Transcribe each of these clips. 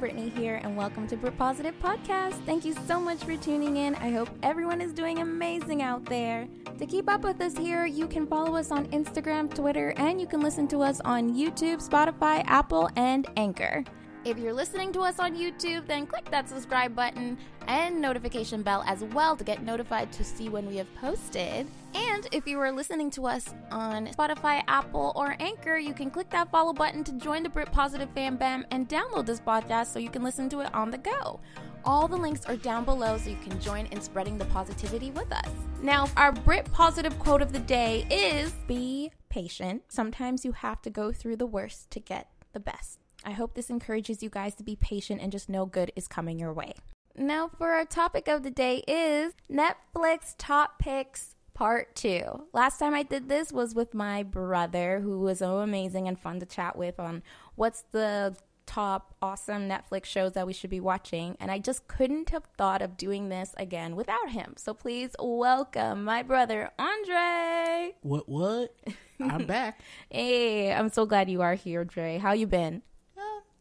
Brittany here, and welcome to Britt Positive Podcast. Thank you so much for tuning in. I hope everyone is doing amazing out there. To keep up with us here, you can follow us on Instagram, Twitter, and you can listen to us on YouTube, Spotify, Apple, and Anchor. If you're listening to us on YouTube, then click that subscribe button and notification bell as well to get notified to see when we have posted. And if you are listening to us on Spotify, Apple, or Anchor, you can click that follow button to join the Britt Positive Fam Bam and download this podcast so you can listen to it on the go. All the links are down below so you can join in spreading the positivity with us. Now, our Britt Positive quote of the day is Be patient. Sometimes you have to go through the worst to get the best. I hope this encourages you guys to be patient and just know good is coming your way. Now, for our topic of the day is Netflix top picks part two. Last time I did this was with my brother, who was so amazing and fun to chat with on what's the top awesome Netflix shows that we should be watching. And I just couldn't have thought of doing this again without him. So please welcome my brother, Andre. What, what? I'm back. Hey, I'm so glad you are here, Dre. How you been?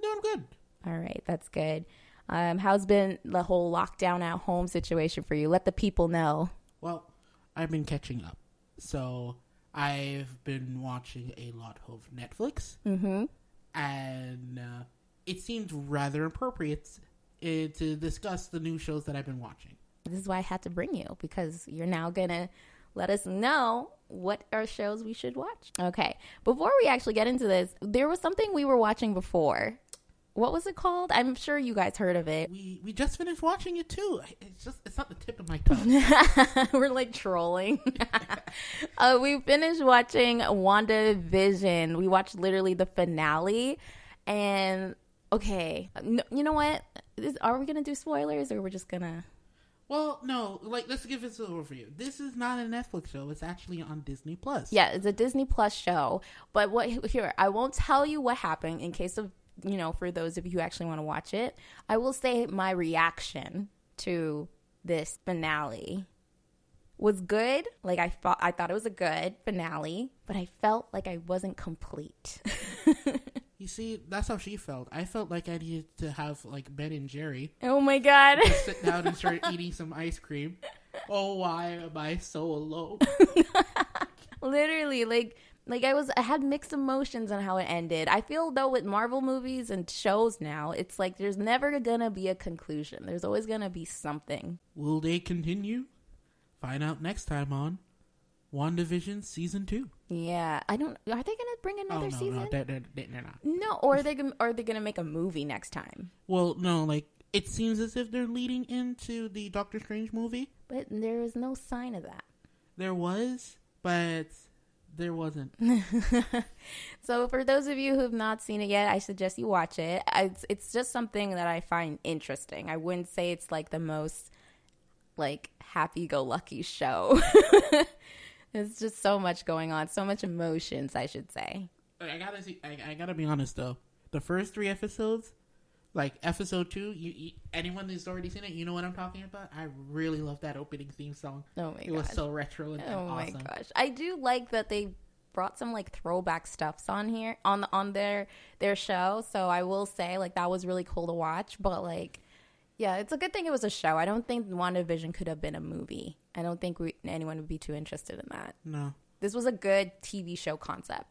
doing good. All right, that's good. Um, how's been the whole lockdown at home situation for you? Let the people know. Well, I've been catching up. So I've been watching a lot of Netflix. Mm-hmm. And uh, it seemed rather appropriate uh, to discuss the new shows that I've been watching. This is why I had to bring you because you're now going to let us know what are shows we should watch. Okay, before we actually get into this, there was something we were watching before what was it called? I'm sure you guys heard of it. We we just finished watching it too. It's just it's not the tip of my tongue. We're like trolling. uh, we finished watching WandaVision. We watched literally the finale, and okay, no, you know what? Is, are we gonna do spoilers or we're just gonna? Well, no. Like, let's give this an overview. This is not a Netflix show. It's actually on Disney Plus. Yeah, it's a Disney Plus show. But what here? I won't tell you what happened in case of you know, for those of you who actually want to watch it, I will say my reaction to this finale was good. Like I thought I thought it was a good finale, but I felt like I wasn't complete. you see, that's how she felt. I felt like I needed to have like Ben and Jerry. Oh my god. Just sit down and start eating some ice cream. Oh why am I so alone? Literally, like like I was I had mixed emotions on how it ended. I feel though with Marvel movies and shows now, it's like there's never gonna be a conclusion. There's always gonna be something. Will they continue? Find out next time on WandaVision season two. Yeah, I don't. Are they gonna bring another oh, no, season? No, they're, they're, they're not. No, or are they gonna, are they gonna make a movie next time? Well, no, like it seems as if they're leading into the Doctor Strange movie. But there was no sign of that. There was, but there wasn't. so, for those of you who have not seen it yet, I suggest you watch it. It's, it's just something that I find interesting. I wouldn't say it's like the most like happy-go-lucky show. There's just so much going on, so much emotions, I should say. I gotta see. I, I gotta be honest though. The first three episodes, like episode two, you, you, anyone who's already seen it, you know what I'm talking about. I really love that opening theme song. Oh my it gosh. was so retro and, oh awesome. oh and my gosh, I do like that they brought some like throwback stuffs on here on the, on their their show. So I will say like that was really cool to watch. But like, yeah, it's a good thing it was a show. I don't think WandaVision could have been a movie. I don't think we, anyone would be too interested in that. No, this was a good TV show concept.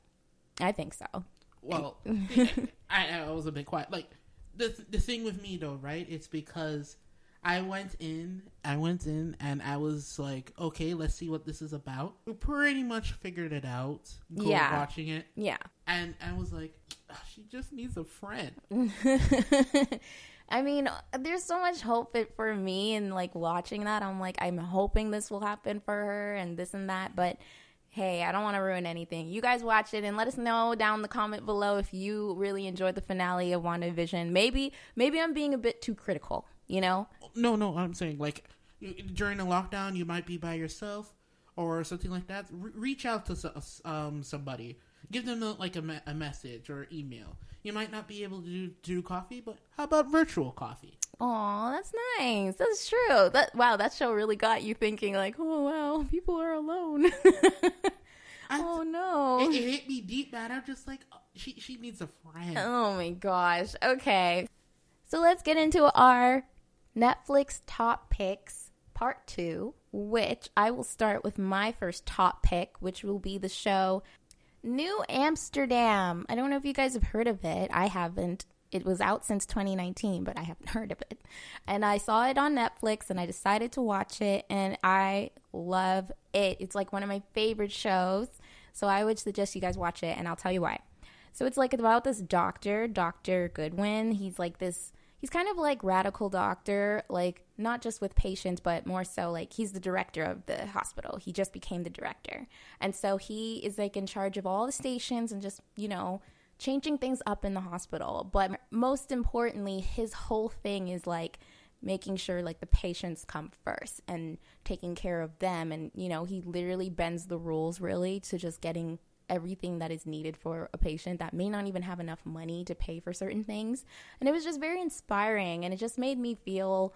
I think so. Well, I, I was a bit quiet. Like the the thing with me though, right? It's because I went in, I went in, and I was like, okay, let's see what this is about. We pretty much figured it out. Cool Yeah. watching it, Yeah. and I was like, "Ugh, she just needs a friend. I mean, there's so much hope for me and like watching that. I'm like, I'm hoping this will happen for her and this and that. But hey, I don't want to ruin anything. You guys watch it and let us know down the comment below if you really enjoyed the finale of WandaVision. Maybe, maybe I'm being a bit too critical. You know? No, no, I'm saying like during the lockdown, you might be by yourself or something like that. Re- reach out to um somebody. Give them like a, me- a message or email. You might not be able to do, do coffee, but how about virtual coffee? Oh, that's nice. That's true. That wow, that show really got you thinking like, oh wow, people are alone. oh no. It, it hit me deep, man. I'm just like, oh, she she needs a friend. Oh my gosh. Okay. So let's get into our Netflix top picks, part two, which I will start with my first top pick, which will be the show New Amsterdam. I don't know if you guys have heard of it. I haven't. It was out since 2019, but I haven't heard of it. And I saw it on Netflix and I decided to watch it, and I love it. It's like one of my favorite shows. So I would suggest you guys watch it, and I'll tell you why. So it's like about this doctor, Dr. Goodwin. He's like this he's kind of like radical doctor, like not just with patients, but more so like he's the director of the hospital. He just became the director. And so he is like in charge of all the stations and just, you know, changing things up in the hospital. But most importantly, his whole thing is like making sure like the patients come first and taking care of them and you know he literally bends the rules really to just getting everything that is needed for a patient that may not even have enough money to pay for certain things. And it was just very inspiring and it just made me feel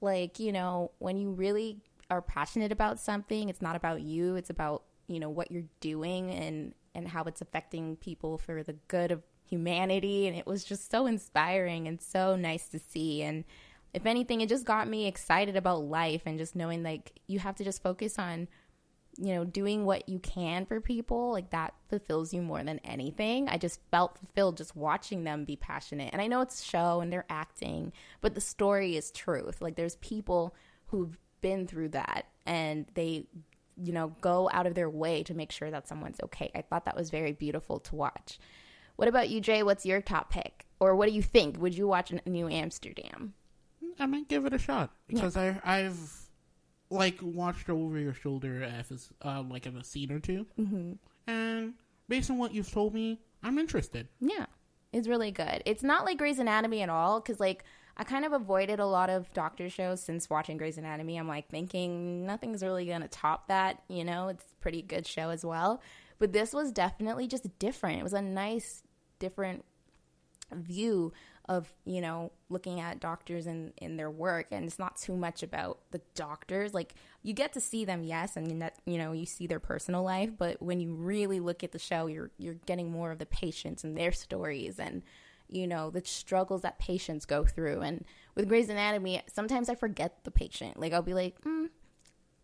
like, you know, when you really are passionate about something, it's not about you, it's about, you know, what you're doing and and how it's affecting people for the good of humanity and it was just so inspiring and so nice to see and if anything it just got me excited about life and just knowing like you have to just focus on you know, doing what you can for people, like that fulfills you more than anything. I just felt fulfilled just watching them be passionate. And I know it's show and they're acting, but the story is truth. Like there's people who've been through that and they, you know, go out of their way to make sure that someone's okay. I thought that was very beautiful to watch. What about you, Jay? What's your top pick? Or what do you think? Would you watch New Amsterdam? I might give it a shot because yeah. I I've like watched over your shoulder as um, like in a scene or 2 mm-hmm. and based on what you've told me, I'm interested. Yeah, it's really good. It's not like Grey's Anatomy at all because like I kind of avoided a lot of doctor shows since watching Grey's Anatomy. I'm like thinking nothing's really gonna top that. You know, it's a pretty good show as well. But this was definitely just different. It was a nice, different view of you know looking at doctors and in their work and it's not too much about the doctors like you get to see them yes and that you know you see their personal life but when you really look at the show you're you're getting more of the patients and their stories and you know the struggles that patients go through and with Grey's Anatomy sometimes I forget the patient like I'll be like mm,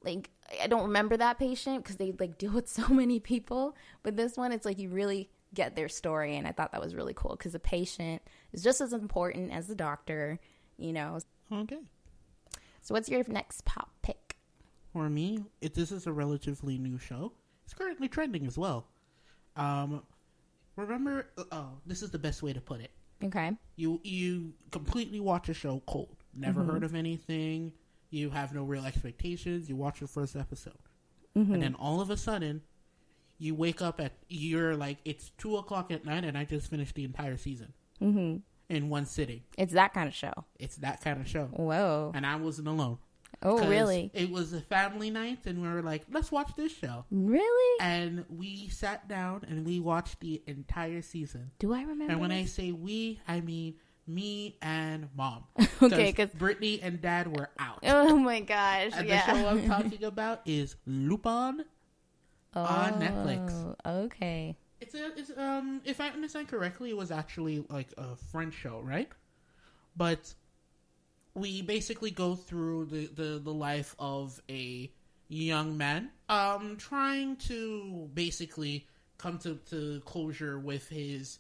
like I don't remember that patient because they like deal with so many people but this one it's like you really get their story. And I thought that was really cool because the patient is just as important as the doctor, you know. Okay. So, what's your next pop pick? For me, it, this is a relatively new show. It's currently trending as well. Um, remember, oh, this is the best way to put it. Okay. You you completely watch a show cold. Never mm-hmm. heard of anything. You have no real expectations. You watch the first episode, mm-hmm. and then all of a sudden, you wake up at you're like it's two o'clock at night and I just finished the entire season mm-hmm. in one sitting. It's that kind of show. It's that kind of show. Whoa! And I wasn't alone. Oh, really? It was a family night, and we were like, "Let's watch this show." Really? And we sat down and we watched the entire season. Do I remember? And when I say we, I mean me and mom. okay, because Brittany and Dad were out. Oh my gosh! And yeah. the show I'm talking about is Lupin oh, on Netflix. Okay. It's a it's um if I understand correctly, it was actually like a French show, right? But we basically go through the the, the life of a young man um trying to basically come to, to closure with his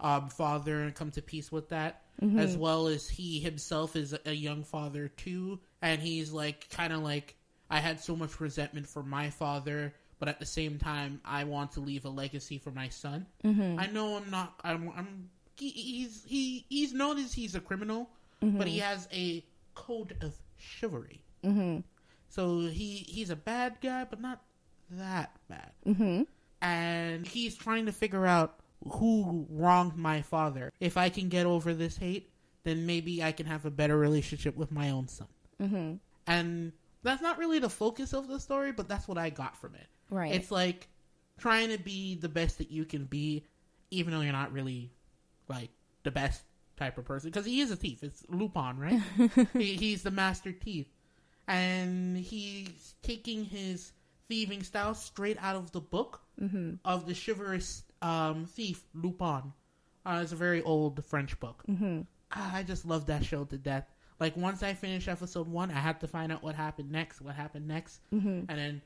um father and come to peace with that mm-hmm. as well as he himself is a young father too and he's like kind of like I had so much resentment for my father but at the same time, I want to leave a legacy for my son. Mm-hmm. I know I'm not. I'm. I'm he, he's he he's known as he's a criminal, mm-hmm. but he has a code of chivalry. Mm-hmm. So he he's a bad guy, but not that bad. Mm-hmm. And he's trying to figure out who wronged my father. If I can get over this hate, then maybe I can have a better relationship with my own son. Mm-hmm. And that's not really the focus of the story, but that's what I got from it. Right. It's like trying to be the best that you can be, even though you're not really like the best type of person. Because he is a thief. It's Lupin, right? he, he's the master thief, and he's taking his thieving style straight out of the book mm-hmm. of the chivalrous um, thief Lupin. Uh, it's a very old French book. Mm-hmm. ah, I just love that show to death. Like once I finished episode one, I had to find out what happened next. What happened next, Mm-hmm. and then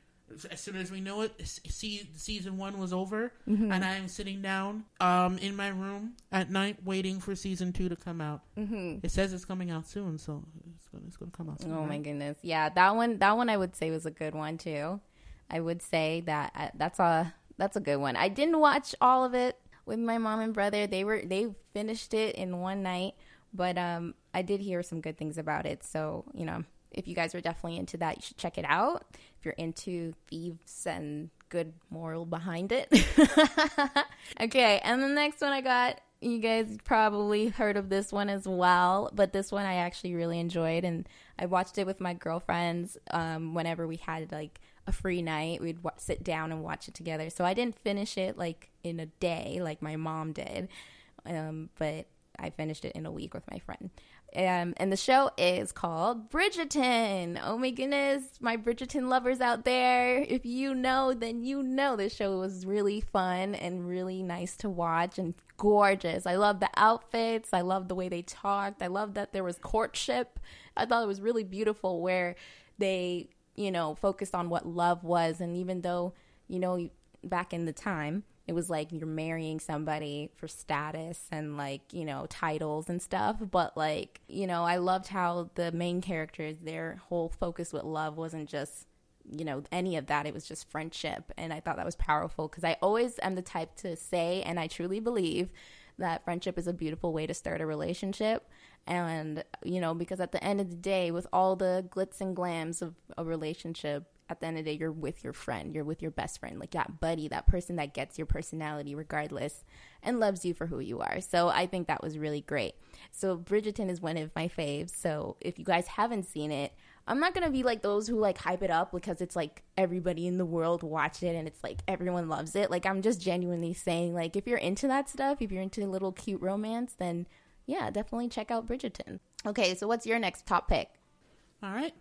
as soon as we know it, see, season one was over, Mm-hmm. and I'm sitting down um in my room at night waiting for season two to come out. Mm-hmm. It says it's coming out soon, so it's gonna it's gonna come out soon. Oh my goodness. Yeah, that one that one I would say was a good one too. I would say that uh, that's a that's a good one. I didn't watch all of it with my mom and brother. They were they finished it in one night, but um I did hear some good things about it. So, you know, if you guys are definitely into that, you should check it out. If you're into thieves and good moral behind it. okay, and the next one I got you guys probably heard of this one as well, but this one I actually really enjoyed, and I watched it with my girlfriends. Um, whenever we had like a free night, we'd wa- sit down and watch it together. So I didn't finish it like in a day, like my mom did, um, but I finished it in a week with my friend. Um, and the show is called Bridgerton. Oh my goodness, my Bridgerton lovers out there. If you know, then you know this show was really fun and really nice to watch and gorgeous. I love the outfits. I love the way they talked. I love that there was courtship. I thought it was really beautiful where they, you know, focused on what love was. And even though, you know, back in the time, it was like you're marrying somebody for status and like you know titles and stuff. But like you know i loved how the main characters their whole focus with love wasn't just you know any of that. It was just friendship. And i thought that was powerful because i always am the type to say and i truly believe that friendship is a beautiful way to start a relationship. And you know because at the end of the day with all the glitz and glams of a relationship at the end of the day you're with your friend you're with your best friend like that buddy that person that gets your personality regardless and loves you for who you are. So i think that was really great. So bridgerton is one of my faves. So if you guys haven't seen it i'm not gonna be like those who like hype it up because it's like everybody in the world watch it and it's like everyone loves it. Like i'm just genuinely saying like if you're into that stuff if you're into little cute romance then yeah definitely check out bridgerton. Okay so what's your next top pick? All right.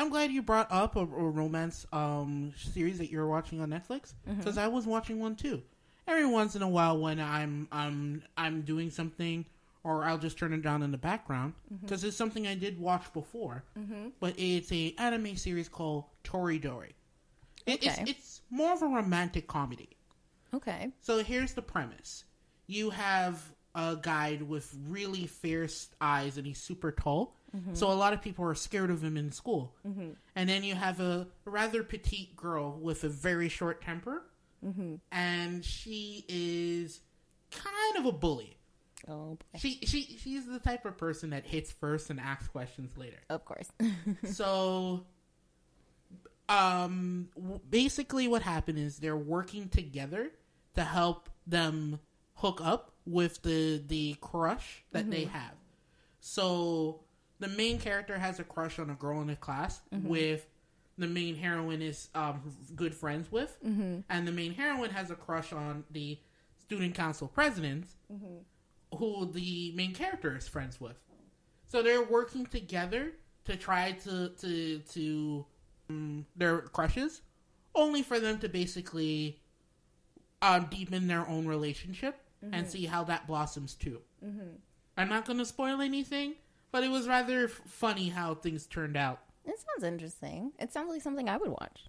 I'm glad you brought up a, a romance um, series that you're watching on Netflix mm-hmm. because I was watching one too. Every once in a while, when I'm I'm I'm doing something, or I'll just turn it down in the background mm-hmm. because it's something I did watch before. Mm-hmm. But it's a anime series called Toradora. It, Okay. it's, it's more of a romantic comedy. okay So here's the premise: you have a guy with really fierce eyes, and he's super tall. Mm-hmm. So a lot of people are scared of him in school. Mm-hmm. And then you have a rather petite girl with a very short temper, mm-hmm. and she is kind of a bully. oh boy. She she she's the type of person that hits first and asks questions later. Of course. So um w- basically what happened is they're working together to help them hook up with the the crush that they have. So the main character has a crush on a girl in a class with the main heroine is um, good friends with. And the main heroine has a crush on the student council president who the main character is friends with. So they're working together to try to to to um, their crushes, only for them to basically um, deepen their own relationship and see how that blossoms too. I'm not going to spoil anything, but it was rather f- funny how things turned out. It sounds interesting. It sounds like something I would watch.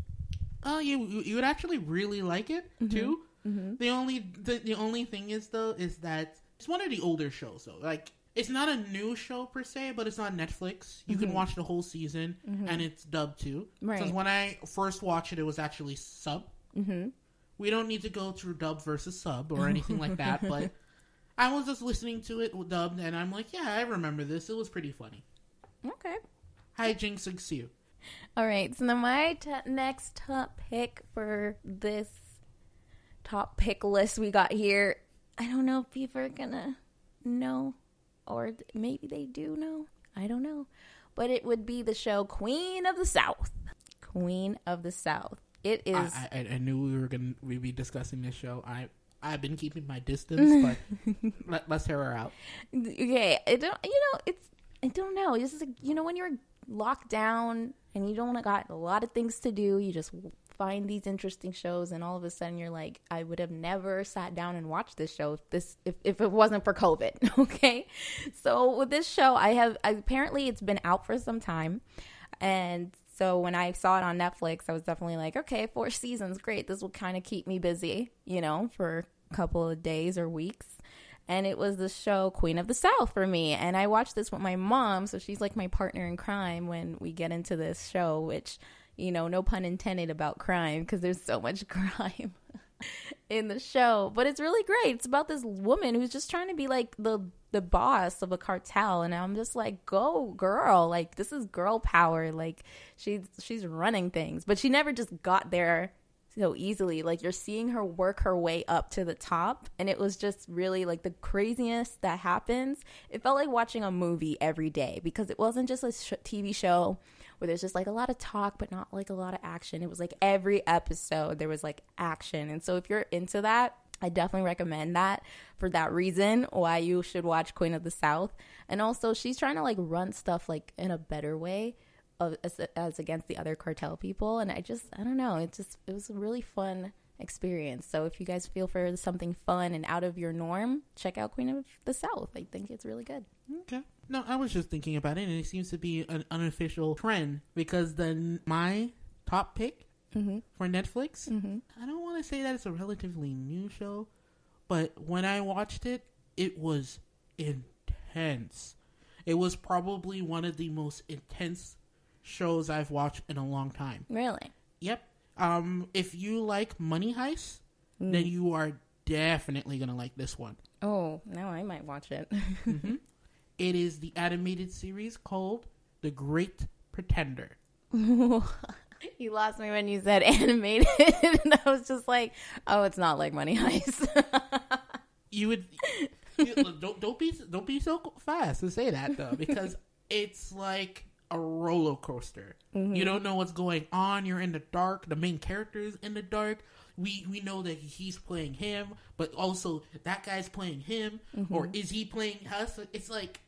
Oh, you you you would actually really like it mm-hmm. too. Mm-hmm. The only the, the only thing is though is that it's one of the older shows though. Like it's not a new show per se, but it's on Netflix. You can mm-hmm. watch the whole season, and it's dubbed too. Right. Because when I first watched it, it was actually sub. Mm-hmm. We don't need to go through dub versus sub or anything like that, but I was just listening to it dubbed, and I'm like, yeah, I remember this. It was pretty funny. Okay. Hi, Jinx Xiu. All right. So now my t- next top pick for this top pick list we got here. I don't know if people are gonna know, or th- maybe they do know. I don't know, but it would be the show Queen of the South. Queen of the South. It is. I, I, I knew we were gonna we'd be discussing this show. I I've been keeping my distance, but let, let's hear her out. okay i don't you know it's i don't know it's just like you know when you're locked down and you don't got a lot of things to do you just find these interesting shows and all of a sudden you're like I would have never sat down and watched this show if this if, if it wasn't for COVID. Okay. So with this show I have apparently it's been out for some time and so when I saw it on Netflix, I was definitely like, okay, four seasons, great. This will kind of keep me busy, you know, for a couple of days or weeks. And it was the show Queen of the South for me. And I watched this with my mom, so she's like my partner in crime when we get into this show, which, you know, no pun intended about crime because there's so much crime in the show. But it's really great. It's about this woman who's just trying to be like the the boss of a cartel and I'm just like go girl. Like this is girl power. Like she's she's running things. But she never just got there so easily. Like you're seeing her work her way up to the top and it was just really like the craziest that happens. It felt like watching a movie every day because it wasn't just a sh- TV show where there's just like a lot of talk but not like a lot of action it was like every episode there was like action and so if you're into that I definitely recommend that for that reason why you should watch Queen of the South. And also she's trying to like run stuff like in a better way of, as, as against the other cartel people and I just I don't know, it just it was a really fun experience. So if you guys feel for something fun and out of your norm, check out Queen of the South. I think it's really good. Okay. No, I was just thinking about it and it seems to be an unofficial trend because then my top pick mm-hmm. for Netflix. Mm-hmm. I don't want to say that it's a relatively new show, but when I watched it, it was intense. It was probably one of the most intense shows I've watched in a long time. Really? Yep. Um, if you like Money Heist, mm. then you are definitely gonna like this one. Oh, now I might watch it. mm-hmm. It is the animated series called The Great Pretender. you lost me when you said animated, and I was just like, "Oh, it's not like Money Heist." you would you, don't don't be don't be so fast to say that though, because it's like a roller coaster. Mm-hmm. You don't know what's going on. You're in the dark. The main character is in the dark. We we know that he's playing him, but also that guy's playing him, mm-hmm. or is he playing us? It's like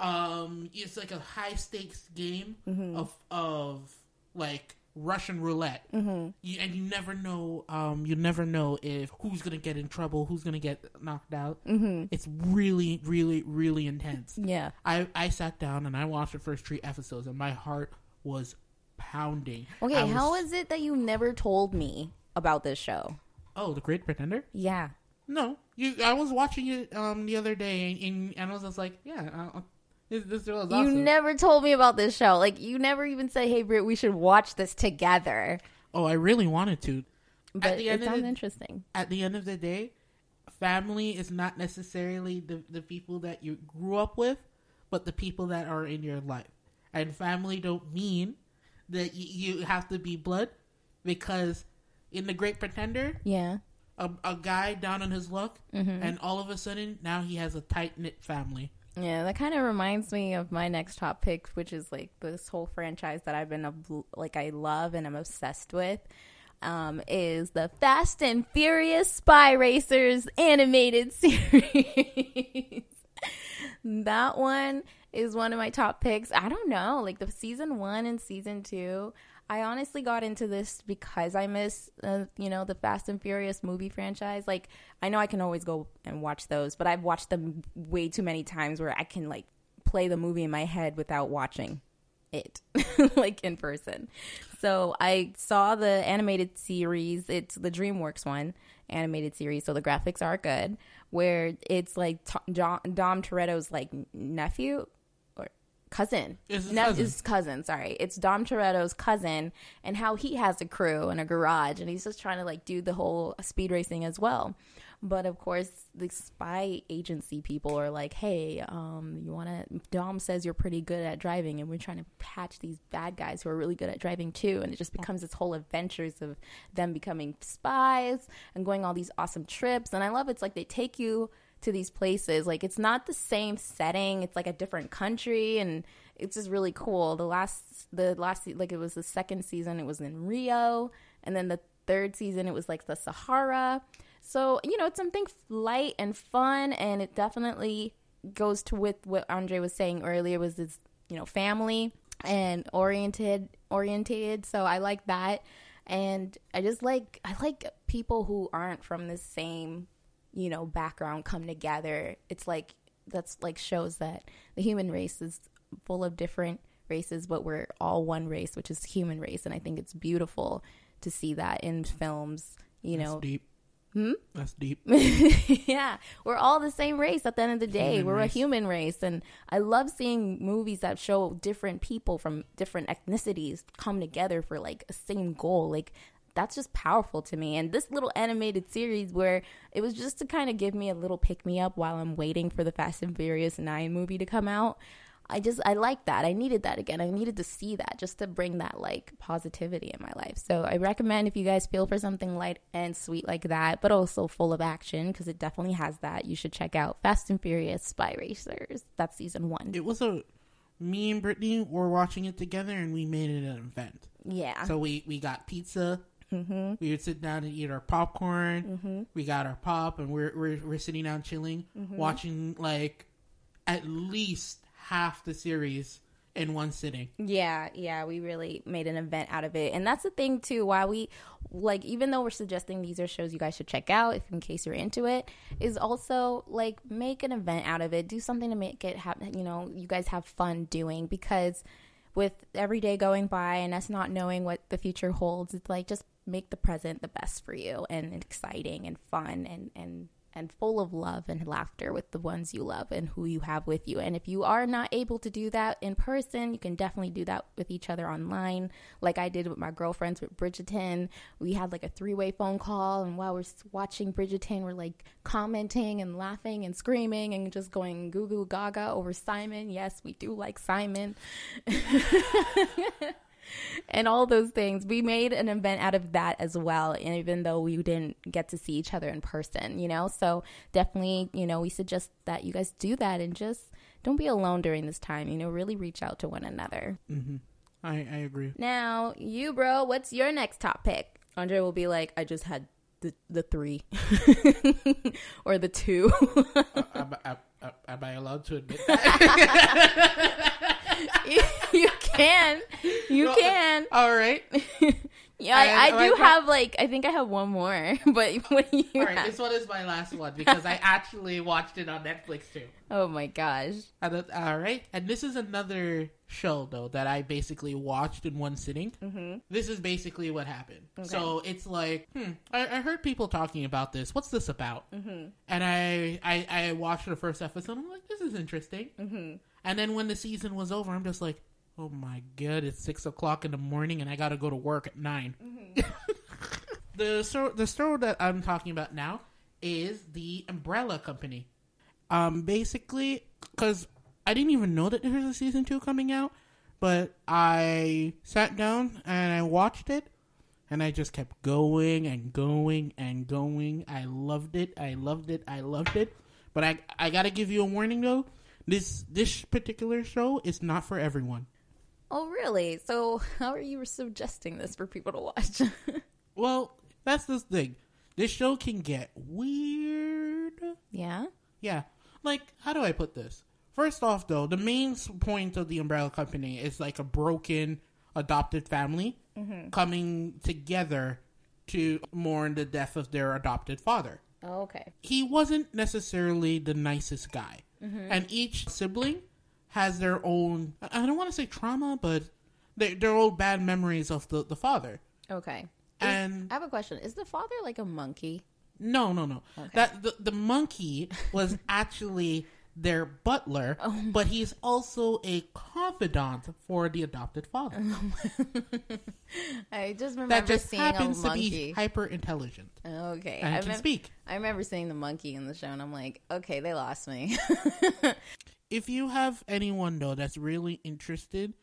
um, it's like a high stakes game mm-hmm. of of like Russian roulette, mm-hmm. you, and you never know. Um, you never know if who's gonna get in trouble, who's gonna get knocked out. Mm-hmm. It's really, really, really intense. Yeah, I I sat down and I watched the first three episodes, and my heart was pounding. Okay, was, how is it that you never told me about this show? Oh, The Great Pretender. Yeah. No, you. I was watching it um the other day, and, and, I was just like, yeah, uh, this, this awesome. You never told me about this show. Like you never even said, "Hey, Britt, we should watch this together." Oh, I really wanted to. But it sounds the, interesting. At the end of the day, family is not necessarily the the people that you grew up with, but the people that are in your life. And family don't mean that you, you have to be blood, because in the Great Pretender, yeah, a, a guy down on his luck, mm-hmm. and all of a sudden now he has a tight knit family. Yeah, that kind of reminds me of my next top pick, which is like this whole franchise that I've been like I love and I'm obsessed with. Um, is the Fast and Furious Spy Racers animated series. that one is one of my top picks. I don't know, like the season one and season two. I honestly got into this because I miss, uh, you know, the Fast and Furious movie franchise. Like, I know I can always go and watch those, but I've watched them way too many times where I can like play the movie in my head without watching it, like in person. So I saw the animated series. It's the DreamWorks one animated series, so the graphics are good. Where it's like Dom, Dom Toretto's like nephew cousin. It's his, ne- cousin. his cousin. Sorry, it's Dom Toretto's cousin, and how he has a crew and a garage, and he's just trying to like do the whole speed racing as well. But of course, the spy agency people are like, "Hey, um, you want to?" Dom says you're pretty good at driving, and we're trying to patch these bad guys who are really good at driving too. And it just becomes this whole adventures of them becoming spies and going all these awesome trips. And I love it's like they take you to these places. Like it's not the same setting. It's like a different country and it's just really cool. The last the last like it was the second season it was in Rio and then the third season it was like the Sahara. So, you know, it's something light and fun and it definitely goes to with what Andre was saying earlier was this, you know, family and oriented orientated. So I like that And I just like I like people who aren't from the same, you know, background come together. It's like that's like shows that the human race is full of different races, but we're all one race, which is human race. And I think it's beautiful to see that in films. You know. That's know, deep. Hmm? That's deep. yeah, we're all the same race at the end of the day. Human we're race. a human race. And I love seeing movies that show different people from different ethnicities come together for like a same goal. Like, that's just powerful to me. And this little animated series where it was just to kind of give me a little pick me up while I'm waiting for the Fast and Furious 9 movie to come out. I just I like that. I needed that again. I needed to see that just to bring that like positivity in my life. So I recommend if you guys feel for something light and sweet like that, but also full of action because it definitely has that. You should check out Fast and Furious Spy Racers. That's season 1. It was a me and Brittany were watching it together, and we made it an event. Yeah. So we we got pizza. Mm-hmm. We would sit down and eat our popcorn. Mm-hmm. We got our pop, and we're we're, we're sitting down chilling, Mm-hmm. watching like at least half the series in one sitting. Yeah, yeah, we really made an event out of it. And that's the thing too, why we like even though we're suggesting these are shows you guys should check out if in case you're into it, is also like make an event out of it. Do something to make it happen, you know, you guys have fun doing because with every day going by and us not knowing what the future holds, it's like just make the present the best for you and exciting and fun and and and full of love and laughter with the ones you love and who you have with you. And if you are not able to do that in person, you can definitely do that with each other online, like I did with my girlfriends with Bridgerton. We had like a three way phone call, and while we're watching Bridgerton, we're like commenting and laughing and screaming and just going goo goo gaga over Simon. Yes, we do like Simon. and all those things. We made an event out of that as well, and even though we didn't get to see each other in person, you know. So definitely, you know, we suggest that you guys do that and just don't be alone during this time. You know, really reach out to one another. Mm-hmm. I I agree. Now, you, bro, what's your next top pick? Andre will be like, I just had the the three or the two. Uh, am, am, am- am I allowed to admit that? you, you can, you Well, can. All right. Yeah, I, I- I do I- have like I think I have one more, but what do you All right. have? This one is my last one because I actually watched it on Netflix too. Oh my gosh. And All right. And this is another show though that I basically watched in one sitting. Mm-hmm. This is basically what happened. Okay. So it's like, hmm, I, I heard people talking about this. What's this about? Mm-hmm. And I, I, I watched the first episode. I'm like, this is interesting. Mm-hmm. And then when the season was over, I'm just like, oh my god, it's six o'clock in the morning, and I got to go to work at 9 the store, the store that I'm talking about now is the Umbrella Company. Um, basically, because I didn't even know that there was a season two coming out, but I sat down and I watched it, and I just kept going and going and going. I loved it. I loved it. I loved it. But I I gotta give you a warning though. This this particular show is not for everyone. Oh really? So how are you suggesting this for people to watch? Well, that's the thing. This show can get weird. yeah. Yeah. Like, how do I put this? First off, though, the main point of the Umbrella Company is like a broken adopted family mm-hmm. coming together to mourn the death of their adopted father. Oh, okay. He wasn't necessarily the nicest guy. Mm-hmm. And each sibling has their own, I don't want to say trauma, but their, their own bad memories of the, the father. Okay. Is- And I have a question. Is the father like a monkey? No, no, no. Okay. That the, the monkey was actually their butler, Oh but he's also a confidant for the adopted father. I just remember that just seeing a happens to monkey. be hyper intelligent okay. I, can speak. I remember seeing the monkey in the show and I'm like, okay, they lost me. If you have anyone though that's really interested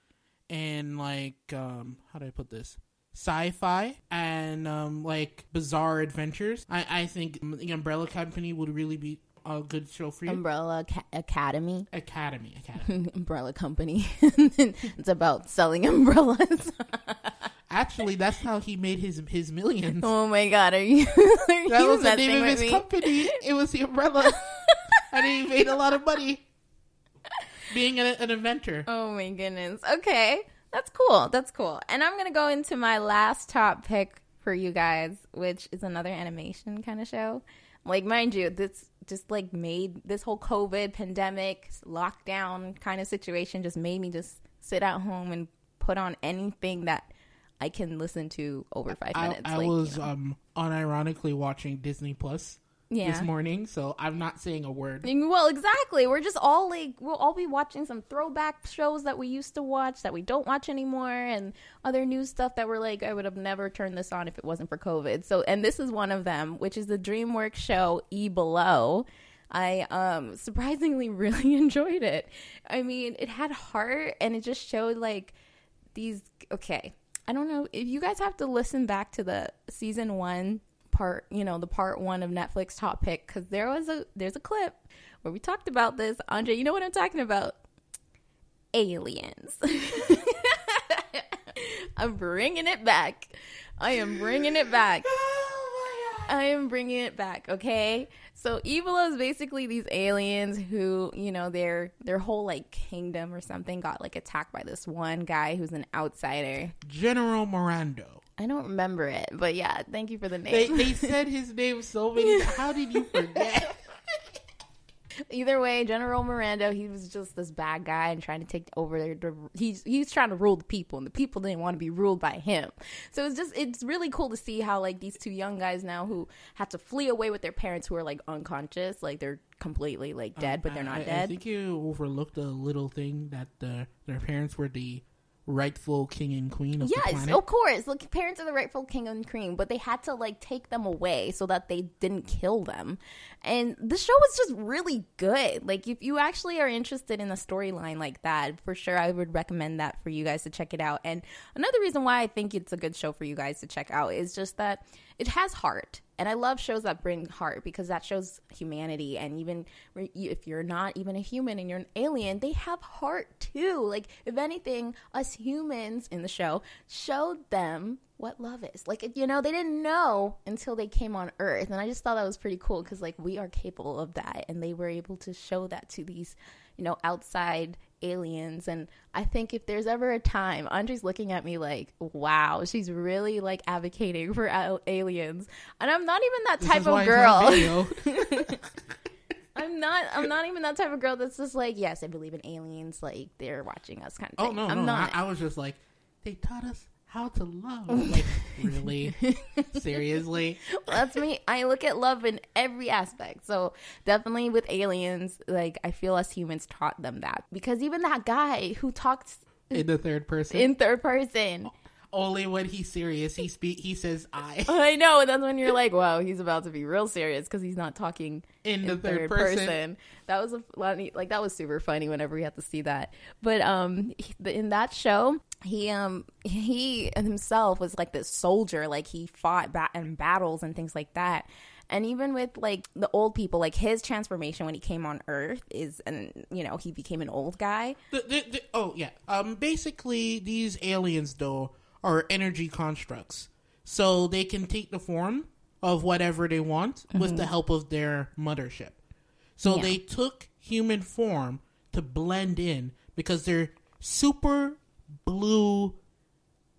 in like um how do I put this? Sci-fi and um like bizarre adventures. I I think the Umbrella Company would really be a good show for you. Umbrella Ca- Academy. Academy, Academy. umbrella company. it's about selling umbrellas. Actually, that's how he made his his millions. oh my god, are you? Are That you was the name of his me? company. It was the umbrella, and he made a lot of money being an, an inventor. Oh my goodness. Okay. That's cool. That's cool. And I'm gonna go into my last top pick for you guys, which is another animation kind of show. Like, mind you, this just like made this whole COVID pandemic lockdown kind of situation just made me just sit at home and put on anything that I can listen to over five I, minutes. I like, was you know. um unironically watching Disney Plus yeah. this morning, so I'm not saying a word. Well, exactly. We're just all like we'll all be watching some throwback shows that we used to watch that we don't watch anymore, and other new stuff that we're like I would have never turned this on if it wasn't for COVID. So, and this is one of them, which is the DreamWorks show E Below. I um surprisingly really enjoyed it. I mean, it had heart and it just showed like these okay. I don't know if you guys have to listen back to the season 1 part, you know, the part 1 of Netflix top pick cuz there was a there's a clip where we talked about this. Andre, you know what I'm talking about? Aliens. I'm bringing it back. I am bringing it back. Oh I am bringing it back, okay? So Evil is basically these aliens who, you know, their their whole like kingdom or something got like attacked by this one guy who's an outsider. General Morando. I don't remember it, but yeah, thank you for the name. they said his name so many. How did you forget? Either way, General Miranda, he was just this bad guy and trying to take over their. their- He's he's trying to rule the people, and the people didn't want to be ruled by him. So it's just it's really cool to see how like these two young guys now who had to flee away with their parents who are like unconscious, like they're completely like dead, but they're uh, not I, I think you overlooked a little thing that the, their parents were the rightful king and queen of the Yes, of course. Look, parents are the rightful king and queen, but they had to like take them away so that they didn't kill them. And the show was just really good. Like, if you actually are interested in a storyline like that, for sure, I would recommend that for you guys to check it out. And another reason why I think it's a good show for you guys to check out is just that it has heart. And I love shows that bring heart because that shows humanity. And even if you're not even a human and you're an alien, they have heart too. Like, if anything, us humans in the show showed them what love is. Like, you know, they didn't know until they came on Earth. And I just thought that was pretty cool because, like, we are capable of that. And they were able to show that to these, you know, outside aliens. And I think if there's ever a time, Andre's looking at me like, wow, she's really like advocating for al- aliens. And I'm not even that type of girl. I'm not. I'm not even that type of girl that's just like, yes, I believe in aliens. Like they're watching us, kind of oh, Thing. oh no, I'm no, not. I, I was just like, they taught us how to love. Like, really? Seriously? that's me. I look at love in every aspect. So definitely with aliens, like I feel us humans taught them that because even that guy who talks In the third person. in third person, oh. Only when he's serious, he speak. He says "I" I know. And that's when you're like, wow, he's about to be real serious because he's not talking in the in third, person. That was a like that was super funny whenever we had to see that. But um, in that show, he um he himself was like this soldier, like he fought bat- in battles and things like that. And even with like the old people, like his transformation when he came on Earth is, and you know, he became an old guy. The, the, the, oh yeah. Um. Basically, these aliens though are energy constructs, so they can take the form of whatever they want with the help of their mothership. So Mm-hmm. Yeah. they took human form to blend in because they're super blue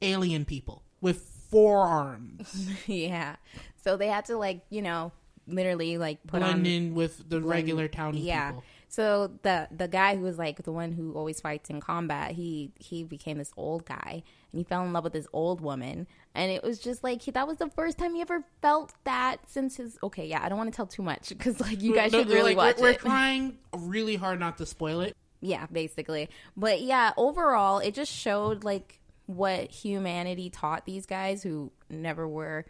alien people with forearms. yeah. So they had to like, you know, literally like put blend on in with the regular towny yeah. people. So the the guy who was like the one who always fights in combat, he he became this old guy and he fell in love with this old woman, and it was just like he, that was the first time he ever felt that since his. Okay, yeah, I don't want to tell too much because like you guys No, should really like, watch we're, it. We're trying really hard not to spoil it. yeah, basically. But yeah, overall, it just showed like what humanity taught these guys who never were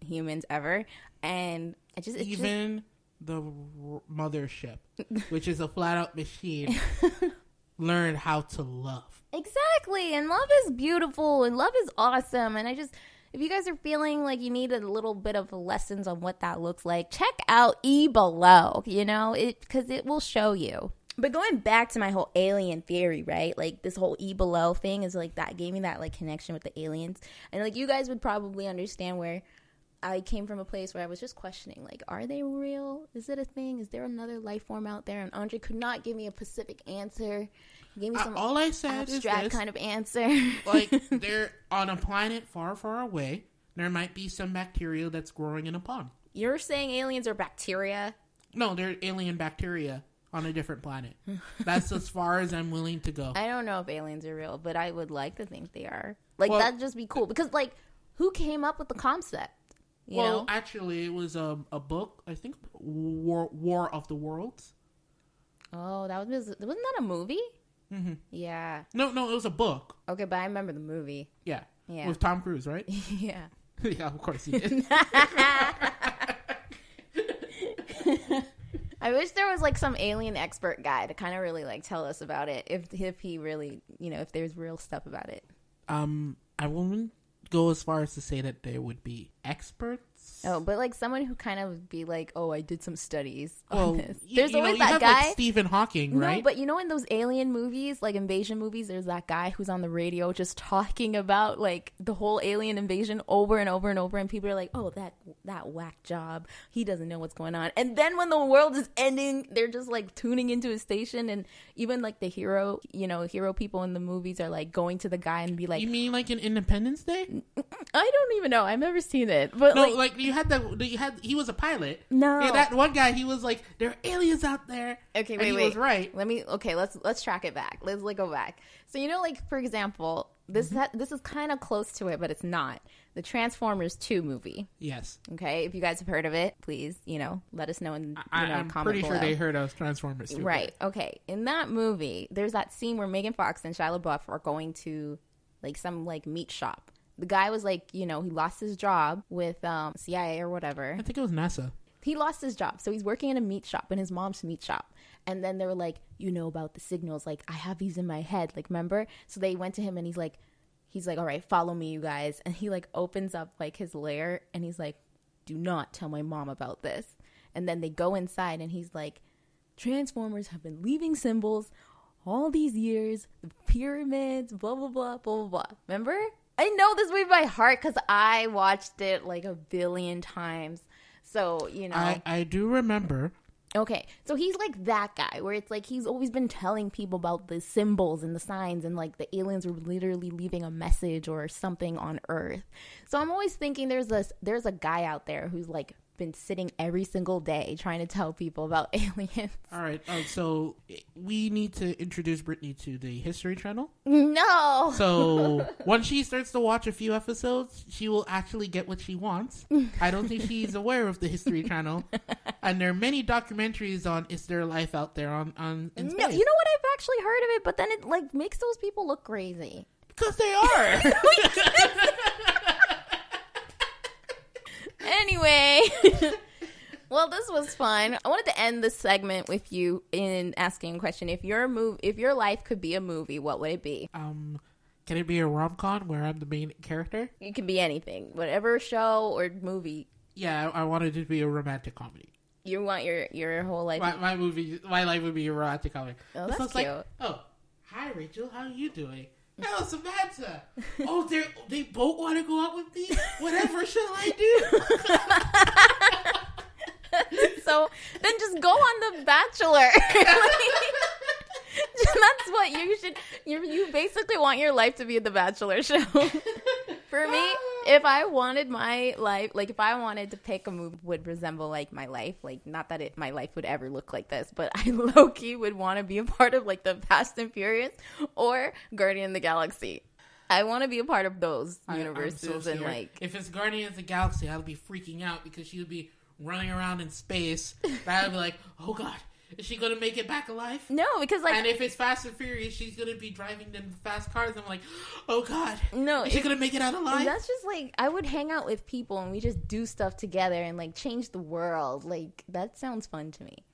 humans ever, and I just it just even the r- mothership, which is a flat out machine, learned how to love. Exactly. And love is beautiful and love is awesome. And I just, if you guys are feeling like you need a little bit of lessons on what that looks like, check out E Below, you know, it because it will show you. But going back to my whole alien theory, right? Like this whole E Below thing is like that gave me that like connection with the aliens. And like you guys would probably understand where I came from a place where I was just questioning, like, are they real? Is it a thing? Is there another life form out there? And Andre could not give me a specific answer. Gave me I- some all I said is this: kind of answer. like they're on a planet far, far away. There might be some bacteria that's growing in a pond. You're saying aliens are bacteria? No, they're alien bacteria on a different planet. That's as far as I'm willing to go. I don't know if aliens are real, but I would like to think they are. Like Well- that'd just be cool because like who came up with the concept? You well, know? actually, it was a, a book. I think War War of the Worlds. oh, that was wasn't that a movie? hmm Yeah. No, no, it was a book. Okay, but I remember the movie. Yeah, Yeah. with Tom Cruise, right? yeah. yeah, of course he did. I wish there was like some alien expert guy to kind of really like tell us about it if if he really, you know, if there's real stuff about it. um, I wouldn't go as far as to say that there would be experts. Oh, but like someone who kind of be like, "Oh, I did some studies well, on this." There's you always you that guy. like Stephen Hawking, right? No, but you know in those alien movies, like invasion movies, there's that guy who's on the radio just talking about like the whole alien invasion over and over and over, and people are like, "Oh, that that whack job, he doesn't know what's going on." And then when the world is ending, they're just like tuning into his station, and even like the hero, you know, hero people in the movies are like going to the guy and be like, you mean like an Independence Day? "I don't even know, I've never seen it," but No, like, like, you had that. You had he was a pilot. No. yeah, that one guy. He was like, there are aliens out there. Okay, wait, he wait. was right. Let me. Okay, let's let's track it back. Let's like go back. So you know, like for example, this Mm-hmm. ha- this is kind of close to it, but it's not. The Transformers Two movie. Yes, Okay, if you guys have heard of it, please you know let us know in you I, know I'm pretty sure they heard of Transformers. Too, Right. Okay. In that movie, there's that scene where Megan Fox and Shia LaBeouf are going to like some like meat shop. The guy was like, you know, he lost his job with um, CIA or whatever. I think it was NASA. he lost his job. So he's working in a meat shop in his mom's meat shop. And then they were like you know about the signals. Like i have these in my head. Like remember? So they went to him and he's like he's like all right follow me you guys. And he like opens up like his lair and he's like do not tell my mom about this. And then they go inside and he's like transformers have been leaving symbols all these years. The pyramids blah blah blah blah blah blah. Remember i know this movie by heart because i watched it like a billion times so you know I I do remember. Okay, so he's like that guy where it's like he's always been telling people about the symbols and the signs and like the aliens were literally leaving a message or something on Earth. So I'm always thinking there's this there's a guy out there who's like been sitting every single day trying to tell people about aliens. All right, uh, so we need to introduce Brittany to the History Channel. No. So once she starts to watch a few episodes, she will actually get what she wants. I don't think she's aware of the History Channel, and there are many documentaries on is there life out there on on in No, you know what? I've actually heard of it, but then it like makes those people look crazy. because they are. anyway well this was fun i wanted to end this segment with you in asking a question if your move if your life could be a movie what would it be um, can it be a rom com where I'm the main character? it can be anything whatever show or movie Yeah, I, I wanted it to be a romantic comedy. you want your your whole life My, my movie, my life would be a romantic comedy. Oh, So that's it's like, cute. oh, hi Rachel, how are you doing? Hello, Samantha. Oh, they they both want to go out with me. Whatever shall I do? so then just go on the bachelor that's what you should you you basically want your life to be the bachelor show for me if i wanted my life like if i wanted to pick a movie would resemble like my life like not that it my life would ever look like this but i low-key would want to be a part of like the fast and furious or guardian of the galaxy i want to be a part of those I- universes so and scared. like if it's Guardians of the Galaxy, I'll be freaking out because she would be running around in space. I'd be like, oh god, is she gonna make it back alive? no because like And if it's Fast and Furious, she's gonna be driving them fast cars. I'm like, oh god, No, is she gonna make it out alive? That's just like I would hang out with people and we just do stuff together and like change the world. Like that sounds fun to me.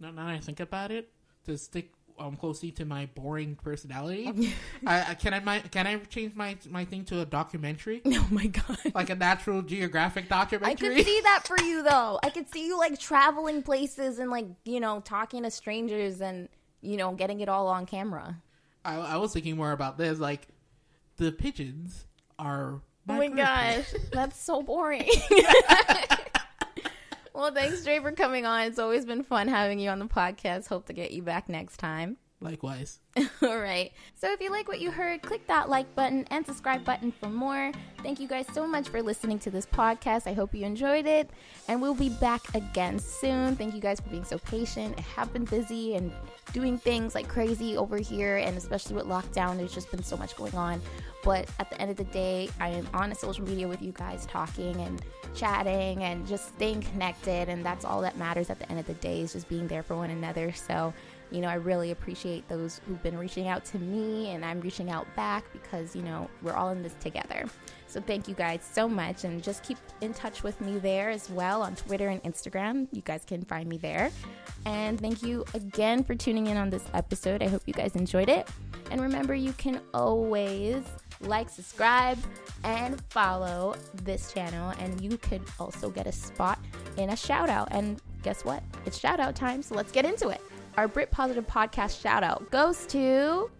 Now, now that I think about it, to stick um closely to my boring personality, I, I can I my, can I change my my thing to a documentary, Oh my god. like a Natural Geographic documentary. I could see that for you though. I could see you like traveling places and like, you know, talking to strangers and, you know, getting it all on camera. I, I was thinking more about this, like the pigeons are. Oh my gosh. That's so boring. Well, thanks Dre for coming on. It's always been fun having you on the podcast. Hope to get you back next time. Likewise. All right. So if you like what you heard, click that like button and subscribe button for more. Thank you guys so much for listening to this podcast. I hope you enjoyed it. And we'll be back again soon. Thank you guys for being so patient. I have been busy and doing things like crazy over here. And especially with lockdown, there's just been so much going on. But at the end of the day, I am on social media with you guys talking and chatting and just staying connected. And that's all that matters at the end of the day is just being there for one another. So you know, I really appreciate those who've been reaching out to me and I'm reaching out back because, you know, we're all in this together. So thank you guys so much and just keep in touch with me there as well on Twitter and Instagram. You guys can find me there. And thank you again for tuning in on this episode. I hope you guys enjoyed it. And remember, you can always like, subscribe, and follow this channel. And you could also get a spot in a shout out. And guess what? It's shout out time. So let's get into it our Britt Positive podcast shout out goes to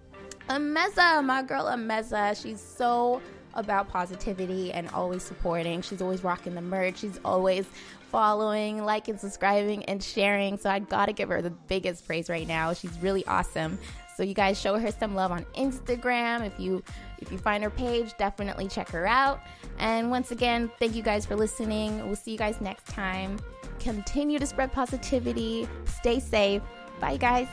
Ameza, my girl Ameza. She's so about positivity and always supporting. She's always rocking the merch. She's always following, liking, subscribing, and sharing. So I gotta give her the biggest praise right now. She's really awesome. So you guys show her some love on Instagram. If you if you find her page, definitely check her out. And once again, thank you guys for listening. We'll see you guys next time. Continue to spread positivity. Stay safe Bye, guys.